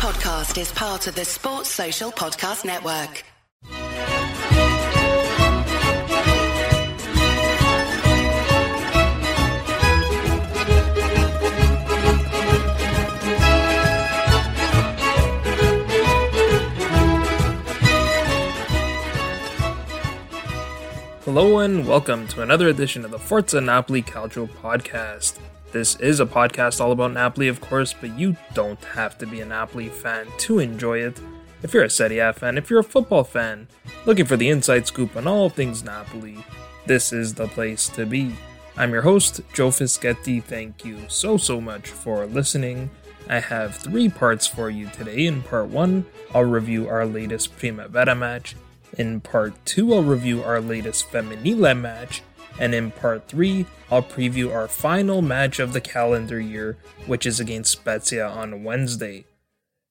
podcast is part of the Sports Social Podcast Network. Hello and welcome to another edition of the Forza Napoli Calcio podcast. This is a podcast all about Napoli, of course, but you don't have to be a Napoli fan to enjoy it. If you're a Serie A fan, if you're a football fan, looking for the inside scoop on all things Napoli, this is the place to be. I'm your host, Joe Fischetti. Thank you so, so much for listening. I have three parts for you today. In part one, I'll review our latest Primavera match. In part two, I'll review our latest Femminile match and in part 3, I'll preview our final match of the calendar year, which is against Spezia on Wednesday.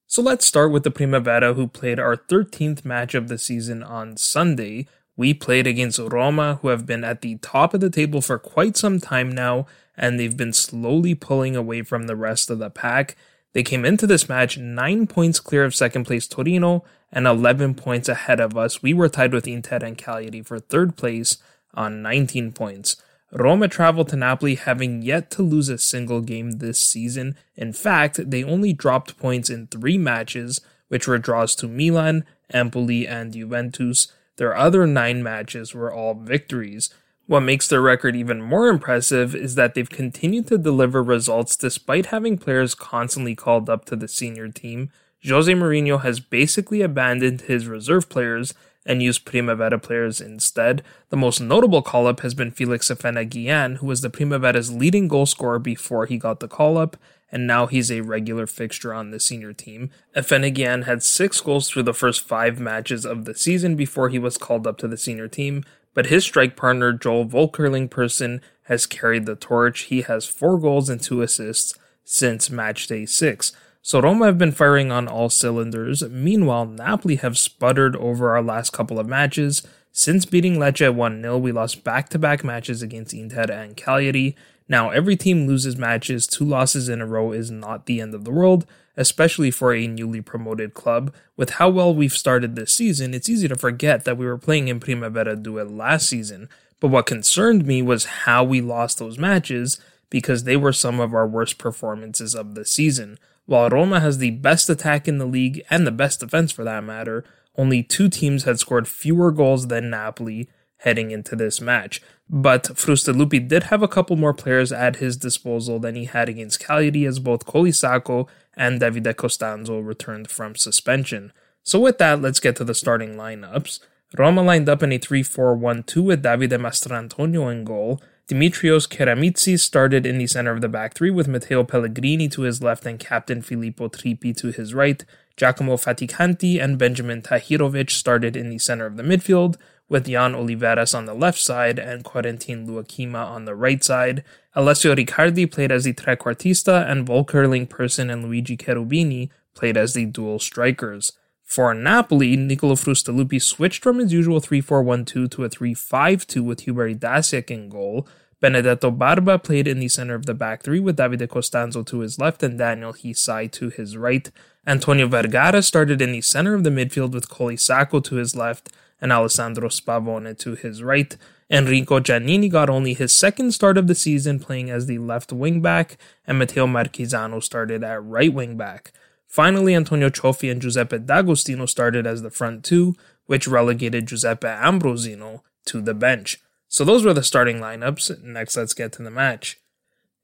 So let's start with the Primavera, who played our 13th match of the season on Sunday. We played against Roma, who have been at the top of the table for quite some time now, and they've been slowly pulling away from the rest of the pack. They came into this match 9 points clear of second place Torino and 11 points ahead of us. We were tied with Inter and Cagliari for third place, on 19 points. Roma traveled to Napoli having yet to lose a single game this season. In fact, they only dropped points in three matches, which were draws to Milan, Empoli, and Juventus. Their other nine matches were all victories. What makes their record even more impressive is that they've continued to deliver results despite having players constantly called up to the senior team. Jose Mourinho has basically abandoned his reserve players and use Primavera players instead. The most notable call up has been Felix Afena-Gyan, who was the Primavera's leading goal scorer before he got the call up, and now he's a regular fixture on the senior team. Afena-Gyan had six goals through the first five matches of the season before he was called up to the senior team, but his strike partner Joel Volkerling Persson has carried the torch. He has four goals and two assists since match day six. So Roma have been firing on all cylinders. Meanwhile, Napoli have sputtered over our last couple of matches. Since beating Lecce 1 0, we lost back to back matches against Inter and Cagliari. Now, every team loses matches, two losses in a row is not the end of the world, especially for a newly promoted club. With how well we've started this season, it's easy to forget that we were playing in Primavera Due last season. But what concerned me was how we lost those matches because they were some of our worst performances of the season. While Roma has the best attack in the league and the best defense for that matter, only two teams had scored fewer goals than Napoli heading into this match. But Frustalupi did have a couple more players at his disposal than he had against Cagliari as both Coli Saco and Davide Costanzo returned from suspension. So with that, let's get to the starting lineups. Roma lined up in a 3-4-1-2 with Davide Mastrantonio in goal, Dimitrios Keramitsis started in the center of the back three with Matteo Pellegrini to his left and captain Filippo Trippi to his right. Giacomo Faticanti and Benjamin Tahirovic started in the center of the midfield, with Jan Oliveras on the left side and Quarentin Luakima on the right side. Alessio Riccardi played as the trequartista, and Volkerling Persson and Luigi Cherubini played as the dual strikers. For Napoli, Nicolo Frustalupi switched from his usual 3-4-1-2 to a 3-5-2 with Hubert Idasiak in goal. Benedetto Barba played in the center of the back three with Davide Costanzo to his left and Daniel Hisai to his right. Antonio Vergara started in the center of the midfield with Coli Saco to his left and Alessandro Spavone to his right. Enrico Giannini got only his second start of the season playing as the left wing back, and Matteo Marchisano started at right wing back. Finally, Antonio Cioffi and Giuseppe D'Agostino started as the front two, which relegated Giuseppe Ambrosino to the bench. So those were the starting lineups. Next, let's get to the match.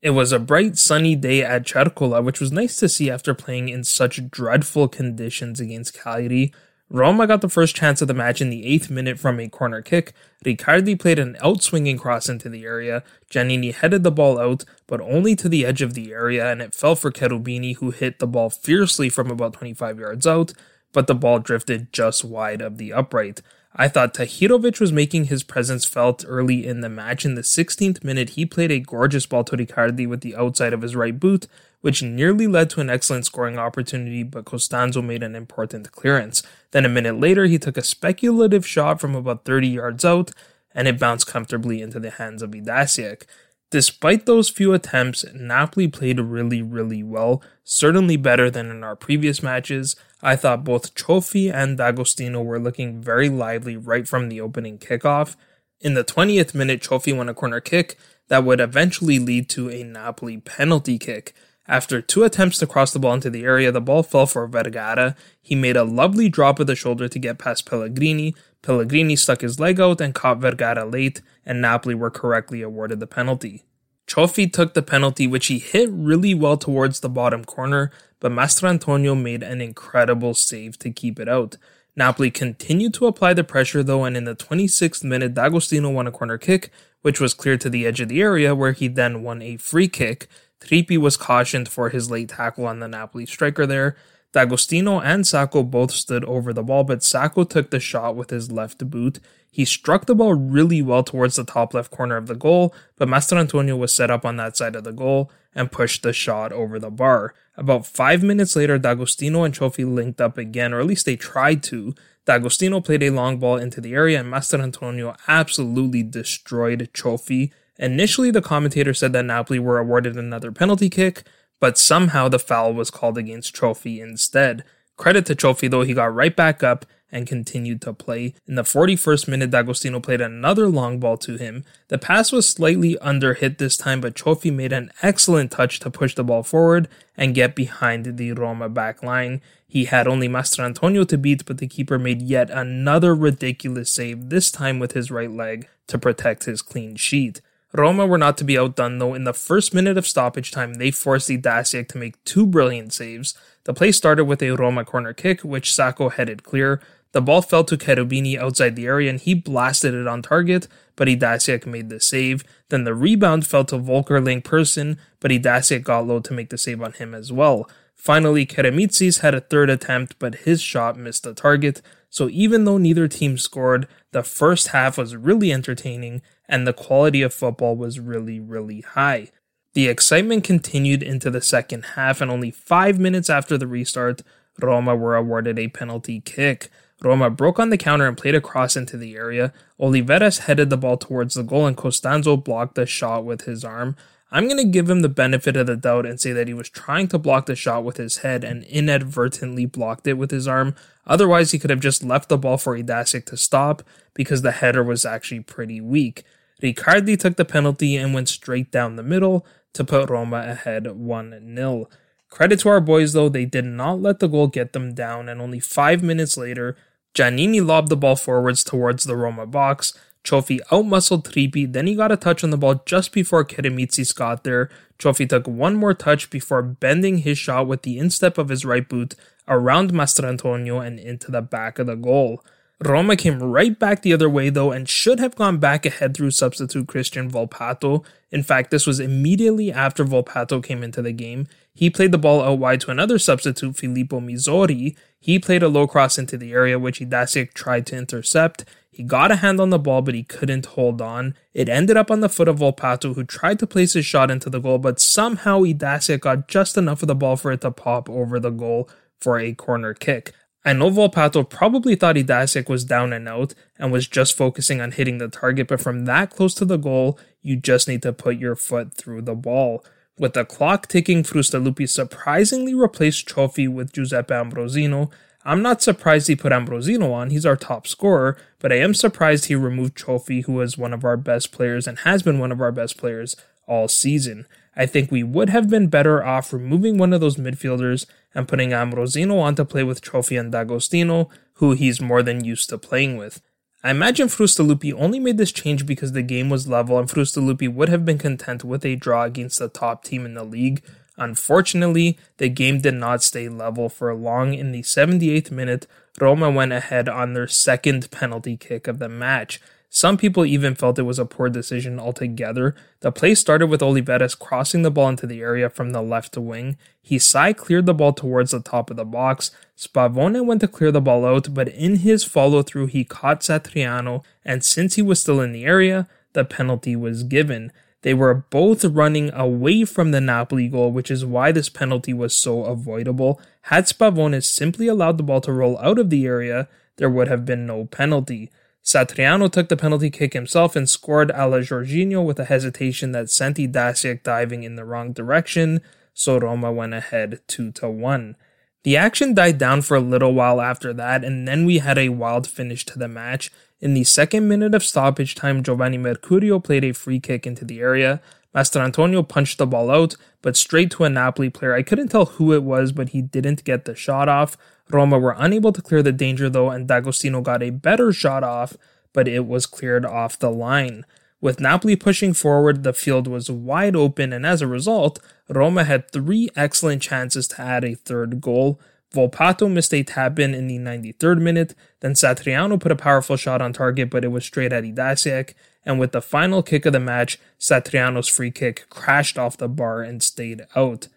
It was a bright sunny day at Cercola, which was nice to see after playing in such dreadful conditions against Cagliari, Roma got the first chance of the match in the eighth minute from a corner kick. Riccardi played an outswinging cross into the area. Giannini headed the ball out, but only to the edge of the area, and it fell for Cherubini, who hit the ball fiercely from about 25 yards out, but the ball drifted just wide of the upright. I thought Tahirovic was making his presence felt early in the match. In the 16th minute, he played a gorgeous ball to Riccardi with the outside of his right boot, which nearly led to an excellent scoring opportunity, but Costanzo made an important clearance. Then a minute later, he took a speculative shot from about 30 yards out, and it bounced comfortably into the hands of Idasiak. Despite those few attempts, Napoli played really, really well, certainly better than in our previous matches. I thought both Cioffi and D'Agostino were looking very lively right from the opening kickoff. In the 20th minute, Cioffi won a corner kick that would eventually lead to a Napoli penalty kick. After two attempts to cross the ball into the area, the ball fell for Vergara. He made a lovely drop of the shoulder to get past Pellegrini. Pellegrini stuck his leg out and caught Vergara late, and Napoli were correctly awarded the penalty. Cioffi took the penalty, which he hit really well towards the bottom corner, but Mastrantonio made an incredible save to keep it out. Napoli continued to apply the pressure though, and in the 26th minute, D'Agostino won a corner kick, which was cleared to the edge of the area, where he then won a free kick. Trippi was cautioned for his late tackle on the Napoli striker there. D'Agostino and Saco both stood over the ball, but Saco took the shot with his left boot. He struck the ball really well towards the top left corner of the goal, but Mastrantonio was set up on that side of the goal and pushed the shot over the bar. About five minutes later, D'Agostino and Cioffi linked up again, or at least they tried to. D'Agostino played a long ball into the area, and Mastrantonio absolutely destroyed Cioffi. Initially, the commentator said that Napoli were awarded another penalty kick, but somehow the foul was called against Cioffi instead. Credit to Cioffi though, he got right back up and continued to play. In the 41st minute, D'Agostino played another long ball to him. The pass was slightly under hit this time, but Trophy made an excellent touch to push the ball forward and get behind the Roma back line. He had only Mastrantonio to beat, but the keeper made yet another ridiculous save, this time with his right leg, to protect his clean sheet. Roma were not to be outdone though. In the first minute of stoppage time, they forced Idasiak to make two brilliant saves. The play started with a Roma corner kick, which Saco headed clear. The ball fell to Cherubini outside the area and he blasted it on target, but Idasiak made the save. Then the rebound fell to Volkerling Persson, but Idasiak got low to make the save on him as well. Finally, Keramitsis had a third attempt, but his shot missed the target. So even though neither team scored, the first half was really entertaining and the quality of football was really, really high. The excitement continued into the second half, and only five minutes after the restart, Roma were awarded a penalty kick. Roma broke on the counter and played a cross into the area. Oliveras headed the ball towards the goal, and Costanzo blocked the shot with his arm. I'm going to give him the benefit of the doubt and say that he was trying to block the shot with his head and inadvertently blocked it with his arm. Otherwise, he could have just left the ball for Idasiak to stop because the header was actually pretty weak. Riccardi took the penalty and went straight down the middle to put Roma ahead 1 0. Credit to our boys though, they did not let the goal get them down, and only five minutes later, Giannini lobbed the ball forwards towards the Roma box. Cioffi outmuscled Trippi, then he got a touch on the ball just before Keramitsis got there. Cioffi took one more touch before bending his shot with the instep of his right boot around Mastrantonio and into the back of the goal. Roma came right back the other way though and should have gone back ahead through substitute Christian Volpato. In fact, this was immediately after Volpato came into the game. He played the ball out wide to another substitute, Filippo Misori. He played a low cross into the area, which Idasiak tried to intercept. He got a hand on the ball, but he couldn't hold on. It ended up on the foot of Volpato, who tried to place his shot into the goal, but somehow Idasiak got just enough of the ball for it to pop over the goal for a corner kick. I know Volpato probably thought Idasiak was down and out and was just focusing on hitting the target, but from that close to the goal, you just need to put your foot through the ball. With the clock ticking, Frustalupi surprisingly replaced Cioffi with Giuseppe Ambrosino. I'm not surprised he put Ambrosino on, he's our top scorer, but I am surprised he removed Cioffi, who was one of our best players and has been one of our best players all season. I think we would have been better off removing one of those midfielders and putting Ambrosino on to play with Cioffi and D'Agostino, who he's more than used to playing with. I imagine Frustalupi only made this change because the game was level and Frustalupi would have been content with a draw against the top team in the league. Unfortunately, the game did not stay level for long. In the 78th minute, Roma went ahead on their second penalty kick of the match. Some people even felt it was a poor decision altogether. The play started with Oliveras crossing the ball into the area from the left wing. He side cleared the ball towards the top of the box. Spavone went to clear the ball out, but in his follow through, he caught Satriano, and since he was still in the area, the penalty was given. They were both running away from the Napoli goal, which is why this penalty was so avoidable. Had Spavone simply allowed the ball to roll out of the area, there would have been no penalty. Satriano took the penalty kick himself and scored a la Jorginho with a hesitation that sent Idasiak diving in the wrong direction, so Roma went ahead 2 to 1. The action died down for a little while after that, and then we had a wild finish to the match. In the second minute of stoppage time, Giovanni Mercurio played a free kick into the area. Mastrantonio punched the ball out, but straight to a Napoli player. I couldn't tell who it was, but he didn't get the shot off. Roma were unable to clear the danger though, and D'Agostino got a better shot off, but it was cleared off the line. With Napoli pushing forward, the field was wide open, and as a result, Roma had three excellent chances to add a third goal. Volpato missed a tap in in the 93rd minute, then Satriano put a powerful shot on target, but it was straight at Idasiak, and with the final kick of the match, Satriano's free kick crashed off the bar and stayed out.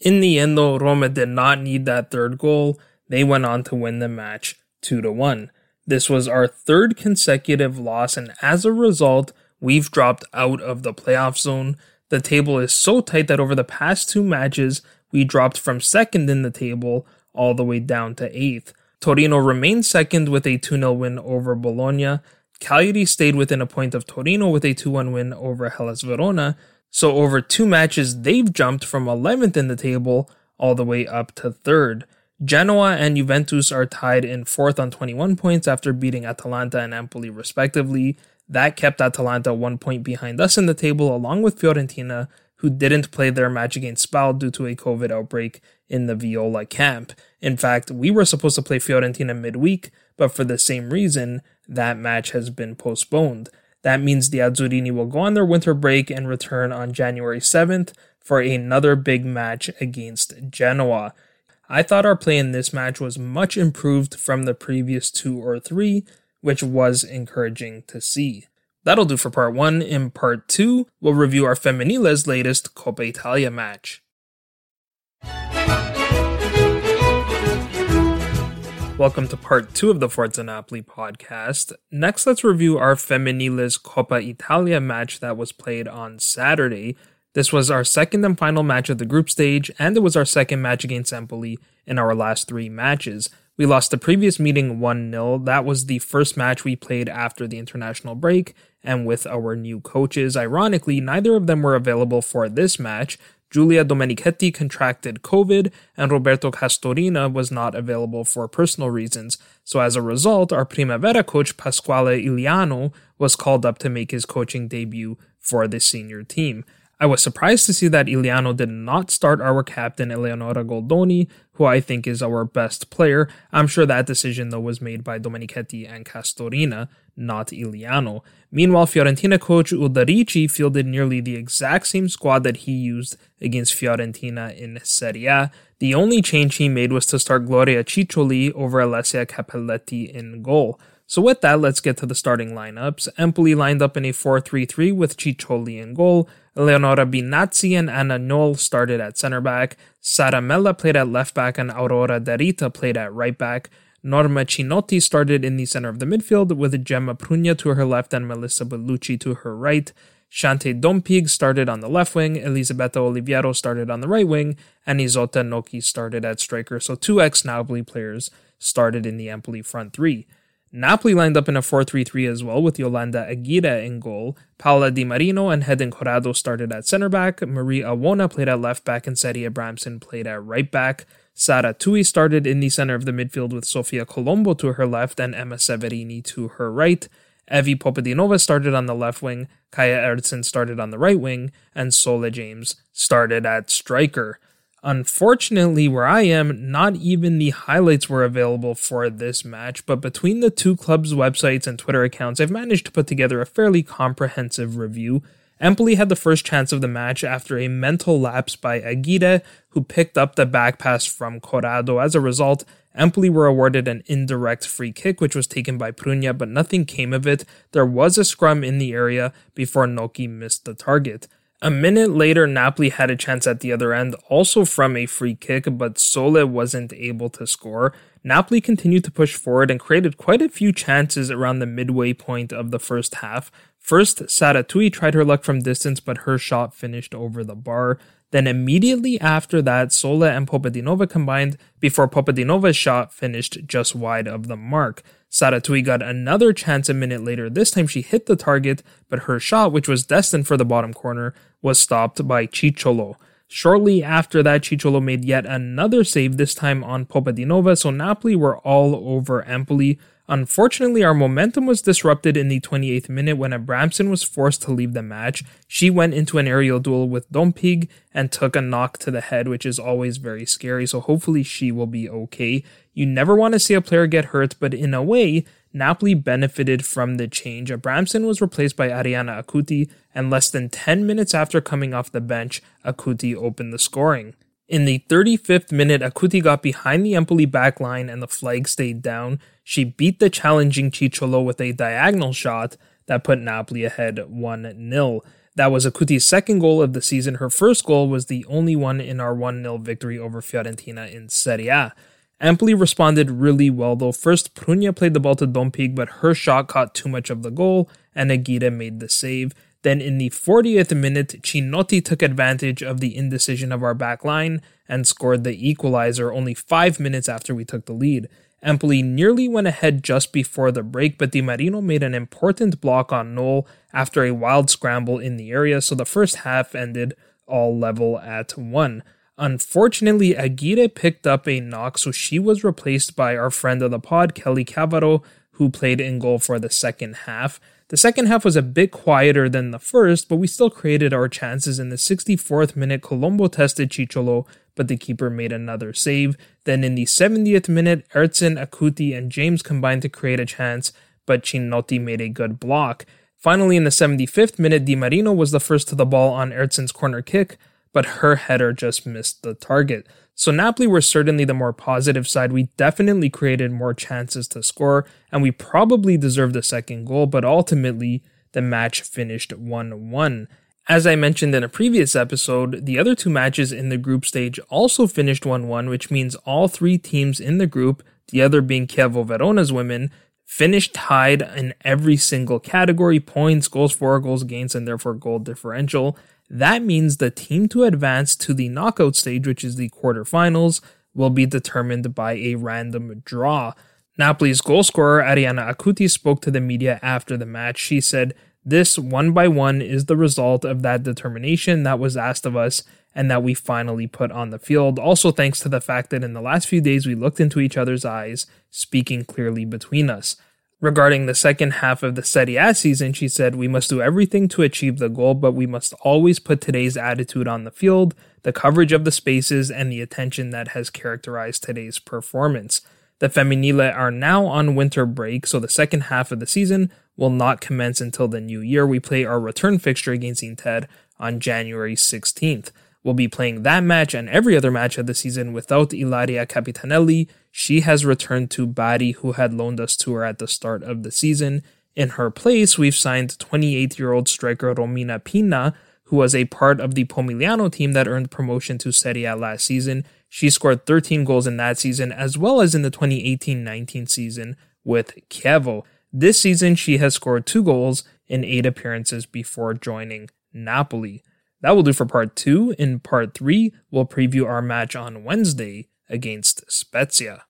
In the end, though, Roma did not need that third goal. They went on to win the match 2 to 1. This was our third consecutive loss, and as a result, we've dropped out of the playoff zone. The table is so tight that over the past two matches, we dropped from second in the table all the way down to eighth. Torino remained second with a 2 0 win over Bologna. Cagliari stayed within a point of Torino with a 2 1 win over Hellas Verona. So, over two matches, they've jumped from 11th in the table all the way up to third. Genoa and Juventus are tied in fourth on 21 points after beating Atalanta and Empoli respectively. That kept Atalanta one point behind us in the table, along with Fiorentina, who didn't play their match against Spal due to a COVID outbreak in the Viola camp. In fact, we were supposed to play Fiorentina midweek, but for the same reason, that match has been postponed. That means the Azzurini will go on their winter break and return on January 7th for another big match against Genoa. I thought our play in this match was much improved from the previous two or three, which was encouraging to see. That'll do for part one. In part two, we'll review our Femminile's latest Coppa Italia match. Welcome to part two of the Forza Napoli podcast. Next, let's review our Femminile's Coppa Italia match that was played on Saturday. This was our second and final match of the group stage, and it was our second match against Empoli in our last three matches. We lost the previous meeting 1 0. That was the first match we played after the international break and with our new coaches. Ironically, neither of them were available for this match. Giulia Domenichetti contracted COVID, and Roberto Castorina was not available for personal reasons. So, as a result, our Primavera coach Pasquale Iliano was called up to make his coaching debut for the senior team. I was surprised to see that Iliano did not start our captain Eleonora Goldoni, who I think is our best player. I'm sure that decision though was made by Domenichetti and Castorina, not Iliano. Meanwhile, Fiorentina coach Ulderici fielded nearly the exact same squad that he used against Fiorentina in Serie A. The only change he made was to start Gloria Ciccioli over Alessia Cappelletti in goal. So with that, let's get to the starting lineups. Empoli lined up in a 4-3-3 with Ciccioli in goal. Leonora Binazzi and Anna Knoll started at center back. Sara Mella played at left back and Aurora Derita played at right back. Norma Cinotti started in the center of the midfield with Gemma Prugna to her left and Melissa Bellucci to her right. Shante Dompig started on the left wing, Elisabetta Oliviero started on the right wing, and Isotta Nocchi started at striker. So two ex-Napoli players started in the Empoli front three. Napoli lined up in a 4-3-3 as well with Yolanda Aguirre in goal. Paola Di Marino and Hedin Corrado started at center back. Marie Awona played at left back and Sadie Abramson played at right back. Sara Tui started in the center of the midfield with Sofia Colombo to her left and Emma Severini to her right. Evie Popadinova started on the left wing, Kaya Ertsen started on the right wing, and Sole James started at striker. Unfortunately, where I am, not even the highlights were available for this match, but between the two clubs' websites and Twitter accounts, I've managed to put together a fairly comprehensive review. Empoli had the first chance of the match after a mental lapse by Aguirre, who picked up the back pass from Corrado. As a result, Empoli were awarded an indirect free kick, which was taken by Prugna, but nothing came of it. There was a scrum in the area before Nocchi missed the target. A minute later, Napoli had a chance at the other end, also from a free kick, but Sole wasn't able to score. Napoli continued to push forward and created quite a few chances around the midway point of the first half. First, Sara Tui tried her luck from distance, but her shot finished over the bar. Then immediately after that, Sole and Popadinova combined before Popadinova's shot finished just wide of the mark. Sara Tui got another chance a minute later. This time she hit the target, but her shot, which was destined for the bottom corner, was stopped by Cicciolo. Shortly after that, Cicciolo made yet another save, this time on Popadinova, so Napoli were all over Empoli. Unfortunately, our momentum was disrupted in the 28th minute when Abramson was forced to leave the match. She went into an aerial duel with Dompig and took a knock to the head, which is always very scary, so hopefully she will be okay. You never want to see a player get hurt, but in a way, Napoli benefited from the change. Abramson was replaced by Ariana Acuti, and less than 10 minutes after coming off the bench, Acuti opened the scoring. In the 35th minute, Acuti got behind the Empoli back line and the flag stayed down. She beat the challenging Cicciolo with a diagonal shot that put Napoli ahead 1 0. That was Acuti's second goal of the season. Her first goal was the only one in our 1 0 victory over Fiorentina in Serie A. Empoli responded really well though. First, Prugna played the ball to Dompig, but her shot caught too much of the goal, and Aguirre made the save. Then in the 40th minute, Cinotti took advantage of the indecision of our back line and scored the equalizer only five minutes after we took the lead. Empoli nearly went ahead just before the break, but Di Marino made an important block on Knoll after a wild scramble in the area, so the first half ended all level at 1. Unfortunately, Aguirre picked up a knock, so she was replaced by our friend of the pod, Kelly Cavaro, who played in goal for the second half. The second half was a bit quieter than the first, but we still created our chances. In the 64th minute, Colombo tested Cicciolo, but the keeper made another save. Then in the 70th minute, Ertzen, Acuti, and James combined to create a chance, but Cinotti made a good block. Finally, in the 75th minute, Di Marino was the first to the ball on Ertzen's corner kick, but her header just missed the target. So Napoli were certainly the more positive side. We definitely created more chances to score, and we probably deserved the second goal, but ultimately the match finished 1 1. As I mentioned in a previous episode, the other two matches in the group stage also finished 1 1, which means all three teams in the group, the other being Chievo Verona's women, finished tied in every single category points, goals for, goals against, and therefore goal differential. That means the team to advance to the knockout stage, which is the quarterfinals, will be determined by a random draw. Napoli's goal scorer Ariana Acuti spoke to the media after the match. She said, This one by one is the result of that determination that was asked of us and that we finally put on the field. Also, thanks to the fact that in the last few days we looked into each other's eyes, speaking clearly between us. Regarding the second half of the Serie A season, she said, We must do everything to achieve the goal, but we must always put today's attitude on the field, the coverage of the spaces, and the attention that has characterized today's performance. The Femminile are now on winter break, so the second half of the season will not commence until the new year. We play our return fixture against Inter on January 16th We'll be playing that match and every other match of the season without Ilaria Capitanelli. She has returned to Bari, who had loaned us to her at the start of the season. In her place, we've signed 28 year old striker Romina Pina, who was a part of the Pomigliano team that earned promotion to Serie A last season. She scored 13 goals in that season, as well as in the 2018 19 season with Chievo. This season, she has scored two goals in eight appearances before joining Napoli. That will do for part two. In part three, we'll preview our match on Wednesday against Spezia.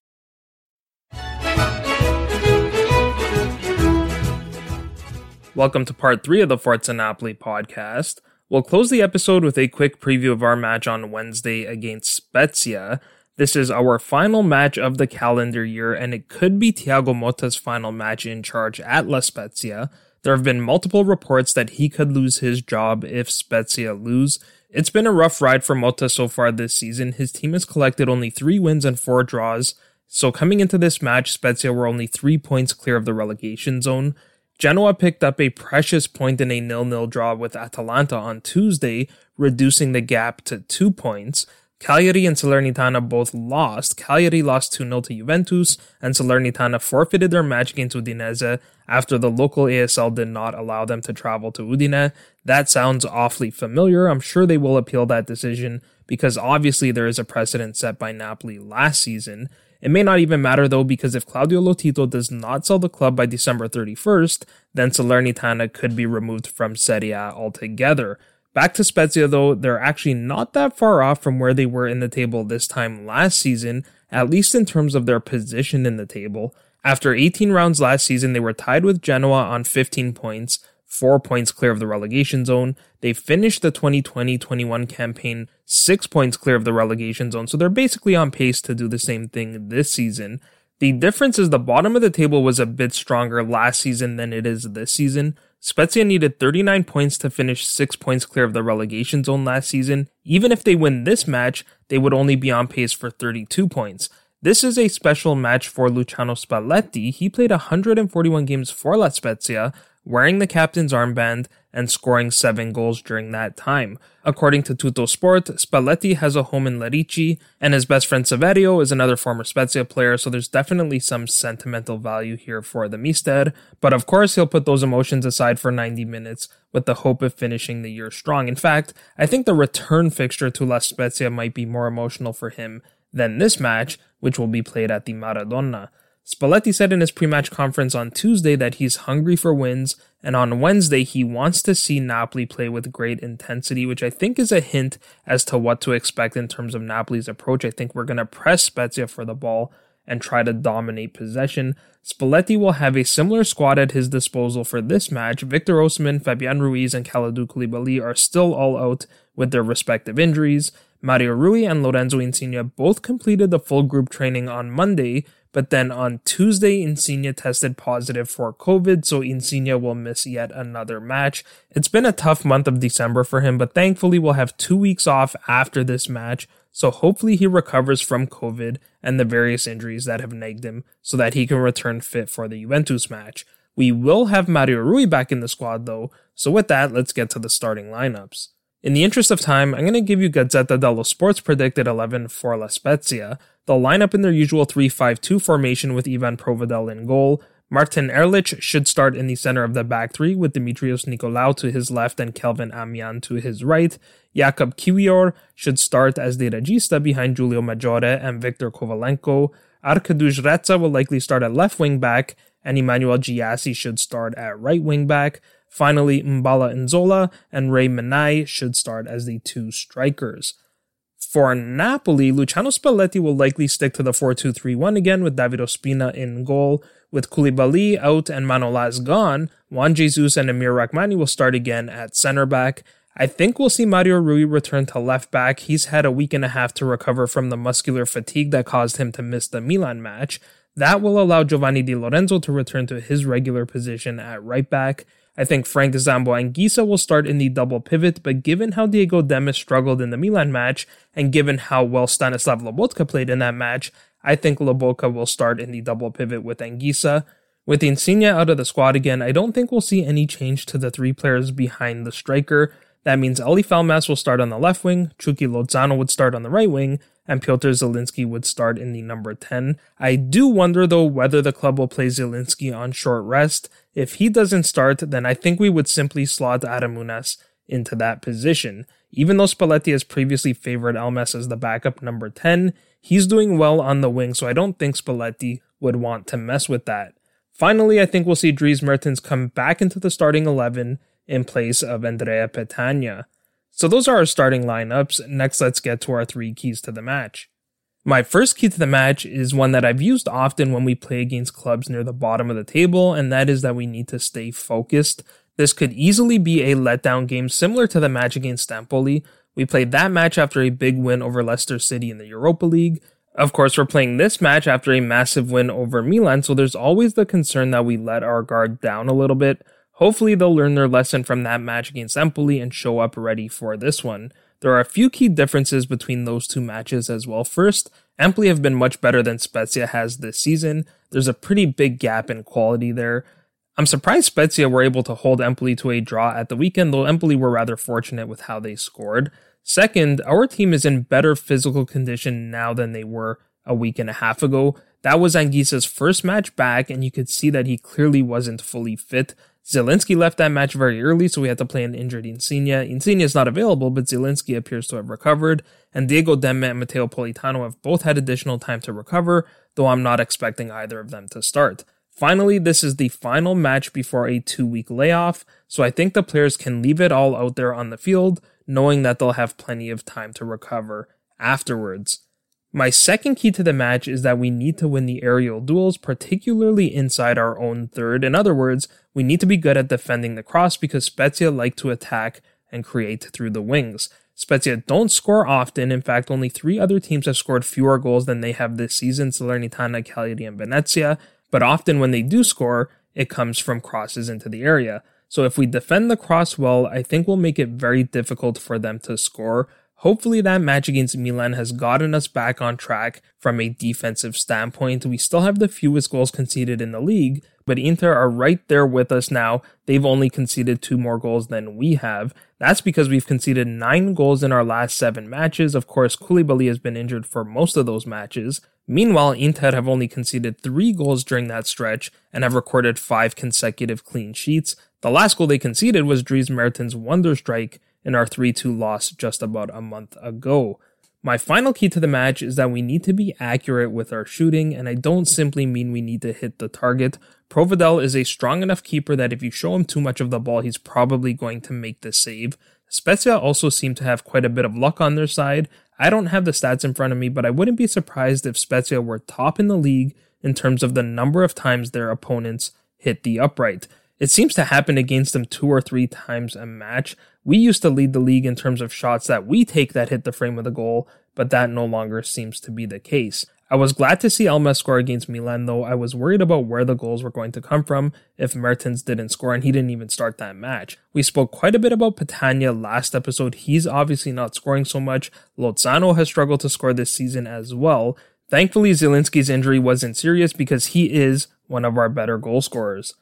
Welcome to part three of the Forza Napoli podcast. We'll close the episode with a quick preview of our match on Wednesday against Spezia. This is our final match of the calendar year, and it could be Thiago Motta's final match in charge at La Spezia. There have been multiple reports that he could lose his job if Spezia lose. It's been a rough ride for Motta so far this season. His team has collected only three wins and four draws. So coming into this match, Spezia were only three points clear of the relegation zone. Genoa picked up a precious point in a nil-nil draw with Atalanta on Tuesday, reducing the gap to two points. Cagliari and Salernitana both lost. Cagliari lost 2 0 to Juventus, and Salernitana forfeited their match against Udinese after the local ASL did not allow them to travel to Udine. That sounds awfully familiar. I'm sure they will appeal that decision because obviously there is a precedent set by Napoli last season. It may not even matter though because if Claudio Lotito does not sell the club by December 31st, then Salernitana could be removed from Serie A altogether. Back to Spezia though, they're actually not that far off from where they were in the table this time last season, at least in terms of their position in the table. After 18 rounds last season, they were tied with Genoa on 15 points, four points clear of the relegation zone. They finished the 2020 21 campaign six points clear of the relegation zone, so they're basically on pace to do the same thing this season. The difference is the bottom of the table was a bit stronger last season than it is this season. Spezia needed 39 points to finish 6 points clear of the relegation zone last season. Even if they win this match, they would only be on pace for 32 points. This is a special match for Luciano Spalletti. He played 141 games for La Spezia, wearing the captain's armband and scoring seven goals during that time. According to Tuttosport, Spalletti has a home in Lerici, and his best friend Saverio is another former Spezia player, so there's definitely some sentimental value here for the Mister. But of course, he'll put those emotions aside for 90 minutes with the hope of finishing the year strong. In fact, I think the return fixture to La Spezia might be more emotional for him than this match, which will be played at the Maradona. Spalletti said in his pre-match conference on Tuesday that he's hungry for wins, and on Wednesday he wants to see Napoli play with great intensity, which I think is a hint as to what to expect in terms of Napoli's approach. I think we're going to press Spezia for the ball and try to dominate possession. Spalletti will have a similar squad at his disposal for this match. Victor Osimhen, Fabian Ruiz, and Kalidou Koulibaly are still all out with their respective injuries. Mario Rui and Lorenzo Insigne both completed the full group training on Monday, but then on Tuesday, Insigne tested positive for COVID, so Insigne will miss yet another match. It's been a tough month of December for him, but thankfully we'll have two weeks off after this match, so hopefully he recovers from COVID and the various injuries that have nagged him so that he can return fit for the Juventus match. We will have Mario Rui back in the squad though, so with that, let's get to the starting lineups. In the interest of time, I'm going to give you Gazzetta dello Sport's predicted 11 for La Spezia. They'll line up in their usual 3-5-2 formation with Ivan Provedel in goal. Martin Erlić should start in the center of the back three with Dimitrios Nicolaou to his left and Kelvin Amian to his right. Jakub Kiwior should start as the regista behind Giulio Maggiore and Victor Kovalenko. Arkadiusz Reca will likely start at left wing back, and Emmanuel Gyasi should start at right wing back. Finally, Mbala Nzola and Rey Manaj should start as the two strikers. For Napoli, Luciano Spalletti will likely stick to the 4-2-3-1 again with David Ospina in goal. With Koulibaly out and Manolas gone, Juan Jesus and Amir Rrahmani will start again at center back. I think we'll see Mario Rui return to left back. He's had a week and a half to recover from the muscular fatigue that caused him to miss the Milan match. That will allow Giovanni Di Lorenzo to return to his regular position at right back. I think Frank Zambo Anguissa will start in the double pivot, but given how Diego Demme struggled in the Milan match, and given how well Stanislav Lobotka played in that match, I think Lobotka will start in the double pivot with Anguissa. With Insigne out of the squad again, I don't think we'll see any change to the three players behind the striker. That means Eljif Elmas will start on the left wing, Chucky Lozano would start on the right wing, and Piotr Zielinski would start in the number 10. I do wonder though whether the club will play Zielinski on short rest. If he doesn't start, then I think we would simply slot Adam Ounas into that position. Even though Spalletti has previously favored Elmas as the backup number 10, he's doing well on the wing, so I don't think Spalletti would want to mess with that. Finally, I think we'll see Dries Mertens come back into the starting 11 in place of Andrea Petagna. So those are our starting lineups. Next, let's get to our three keys to the match. My first key to the match is one that I've used often when we play against clubs near the bottom of the table, and that is that we need to stay focused. This could easily be a letdown game similar to the match against Empoli. We played that match after a big win over Leicester City in the Europa League. Of course, we're playing this match after a massive win over Milan, so there's always the concern that we let our guard down a little bit. Hopefully, they'll learn their lesson from that match against Empoli and show up ready for this one. There are a few key differences between those two matches as well. First, Empoli have been much better than Spezia has this season. There's a pretty big gap in quality there. I'm surprised Spezia were able to hold Empoli to a draw at the weekend, though Empoli were rather fortunate with how they scored. Second, our team is in better physical condition now than they were a week and a half ago. That was Anguissa's first match back, and you could see that he clearly wasn't fully fit. Zielinski left that match very early, so we had to play an injured Insigne. Insigne is not available, but Zielinski appears to have recovered, and Diego Demme and Matteo Politano have both had additional time to recover, though I'm not expecting either of them to start. Finally, this is the final match before a two week layoff, so I think the players can leave it all out there on the field, knowing that they'll have plenty of time to recover afterwards. My second key to the match is that we need to win the aerial duels, particularly inside our own third. In other words, we need to be good at defending the cross because Spezia like to attack and create through the wings. Spezia don't score often. In fact, only three other teams have scored fewer goals than they have this season Salernitana, Cagliari, and Venezia. But often when they do score, it comes from crosses into the area. So if we defend the cross well, I think we'll make it very difficult for them to score. Hopefully, that match against Milan has gotten us back on track from a defensive standpoint. We still have the fewest goals conceded in the league, but Inter are right there with us now. They've only conceded two more goals than we have. That's because we've conceded nine goals in our last seven matches. Of course, Koulibaly has been injured for most of those matches. Meanwhile, Inter have only conceded three goals during that stretch and have recorded five consecutive clean sheets. The last goal they conceded was Dries Mertens' wonder strike in our 3 2 loss just about a month ago. My final key to the match is that we need to be accurate with our shooting, and I don't simply mean we need to hit the target. Provedel is a strong enough keeper that if you show him too much of the ball, he's probably going to make the save. Spezia also seem to have quite a bit of luck on their side. I don't have the stats in front of me, but I wouldn't be surprised if Spezia were top in the league in terms of the number of times their opponents hit the upright. It seems to happen against them two or three times a match. We used to lead the league in terms of shots that we take that hit the frame of the goal, but that no longer seems to be the case. I was glad to see Elmas score against Milan, though I was worried about where the goals were going to come from if Mertens didn't score and he didn't even start that match. We spoke quite a bit about Petagna last episode. He's obviously not scoring so much. Lozano has struggled to score this season as well. Thankfully, Zielinski's injury wasn't serious because he is one of our better goal scorers.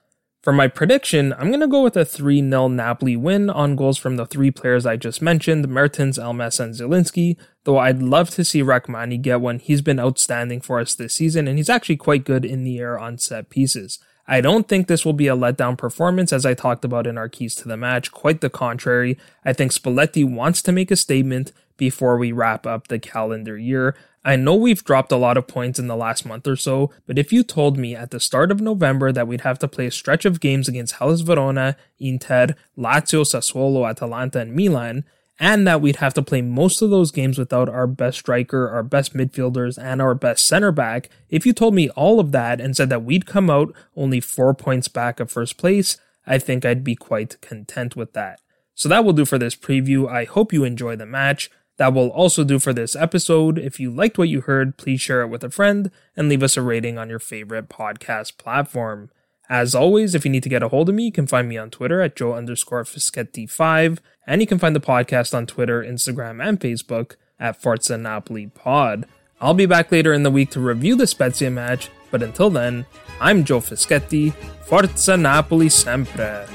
For my prediction, I'm going to go with a 3 0 Napoli win on goals from the three players I just mentioned Mertens, Elmas, and Zielinski, though I'd love to see Rrahmani get one. He's been outstanding for us this season, and he's actually quite good in the air on set pieces. I don't think this will be a letdown performance, as I talked about in our keys to the match. Quite the contrary. I think Spalletti wants to make a statement before we wrap up the calendar year. I know we've dropped a lot of points in the last month or so, but if you told me at the start of November that we'd have to play a stretch of games against Hellas Verona, Inter, Lazio, Sassuolo, Atalanta, and Milan, and that we'd have to play most of those games without our best striker, our best midfielders, and our best center back, if you told me all of that and said that we'd come out only four points back of first place, I think I'd be quite content with that. So that will do for this preview. I hope you enjoy the match. That will also do for this episode. If you liked what you heard, please share it with a friend and leave us a rating on your favorite podcast platform. As always, if you need to get a hold of me, you can find me on Twitter at Joe underscore Fischetti5, and you can find the podcast on Twitter, Instagram, and Facebook at Forza Napoli Pod. I'll be back later in the week to review the Spezia match, but until then, I'm Joe Fischetti. Forza Napoli sempre!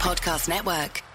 Podcast Network.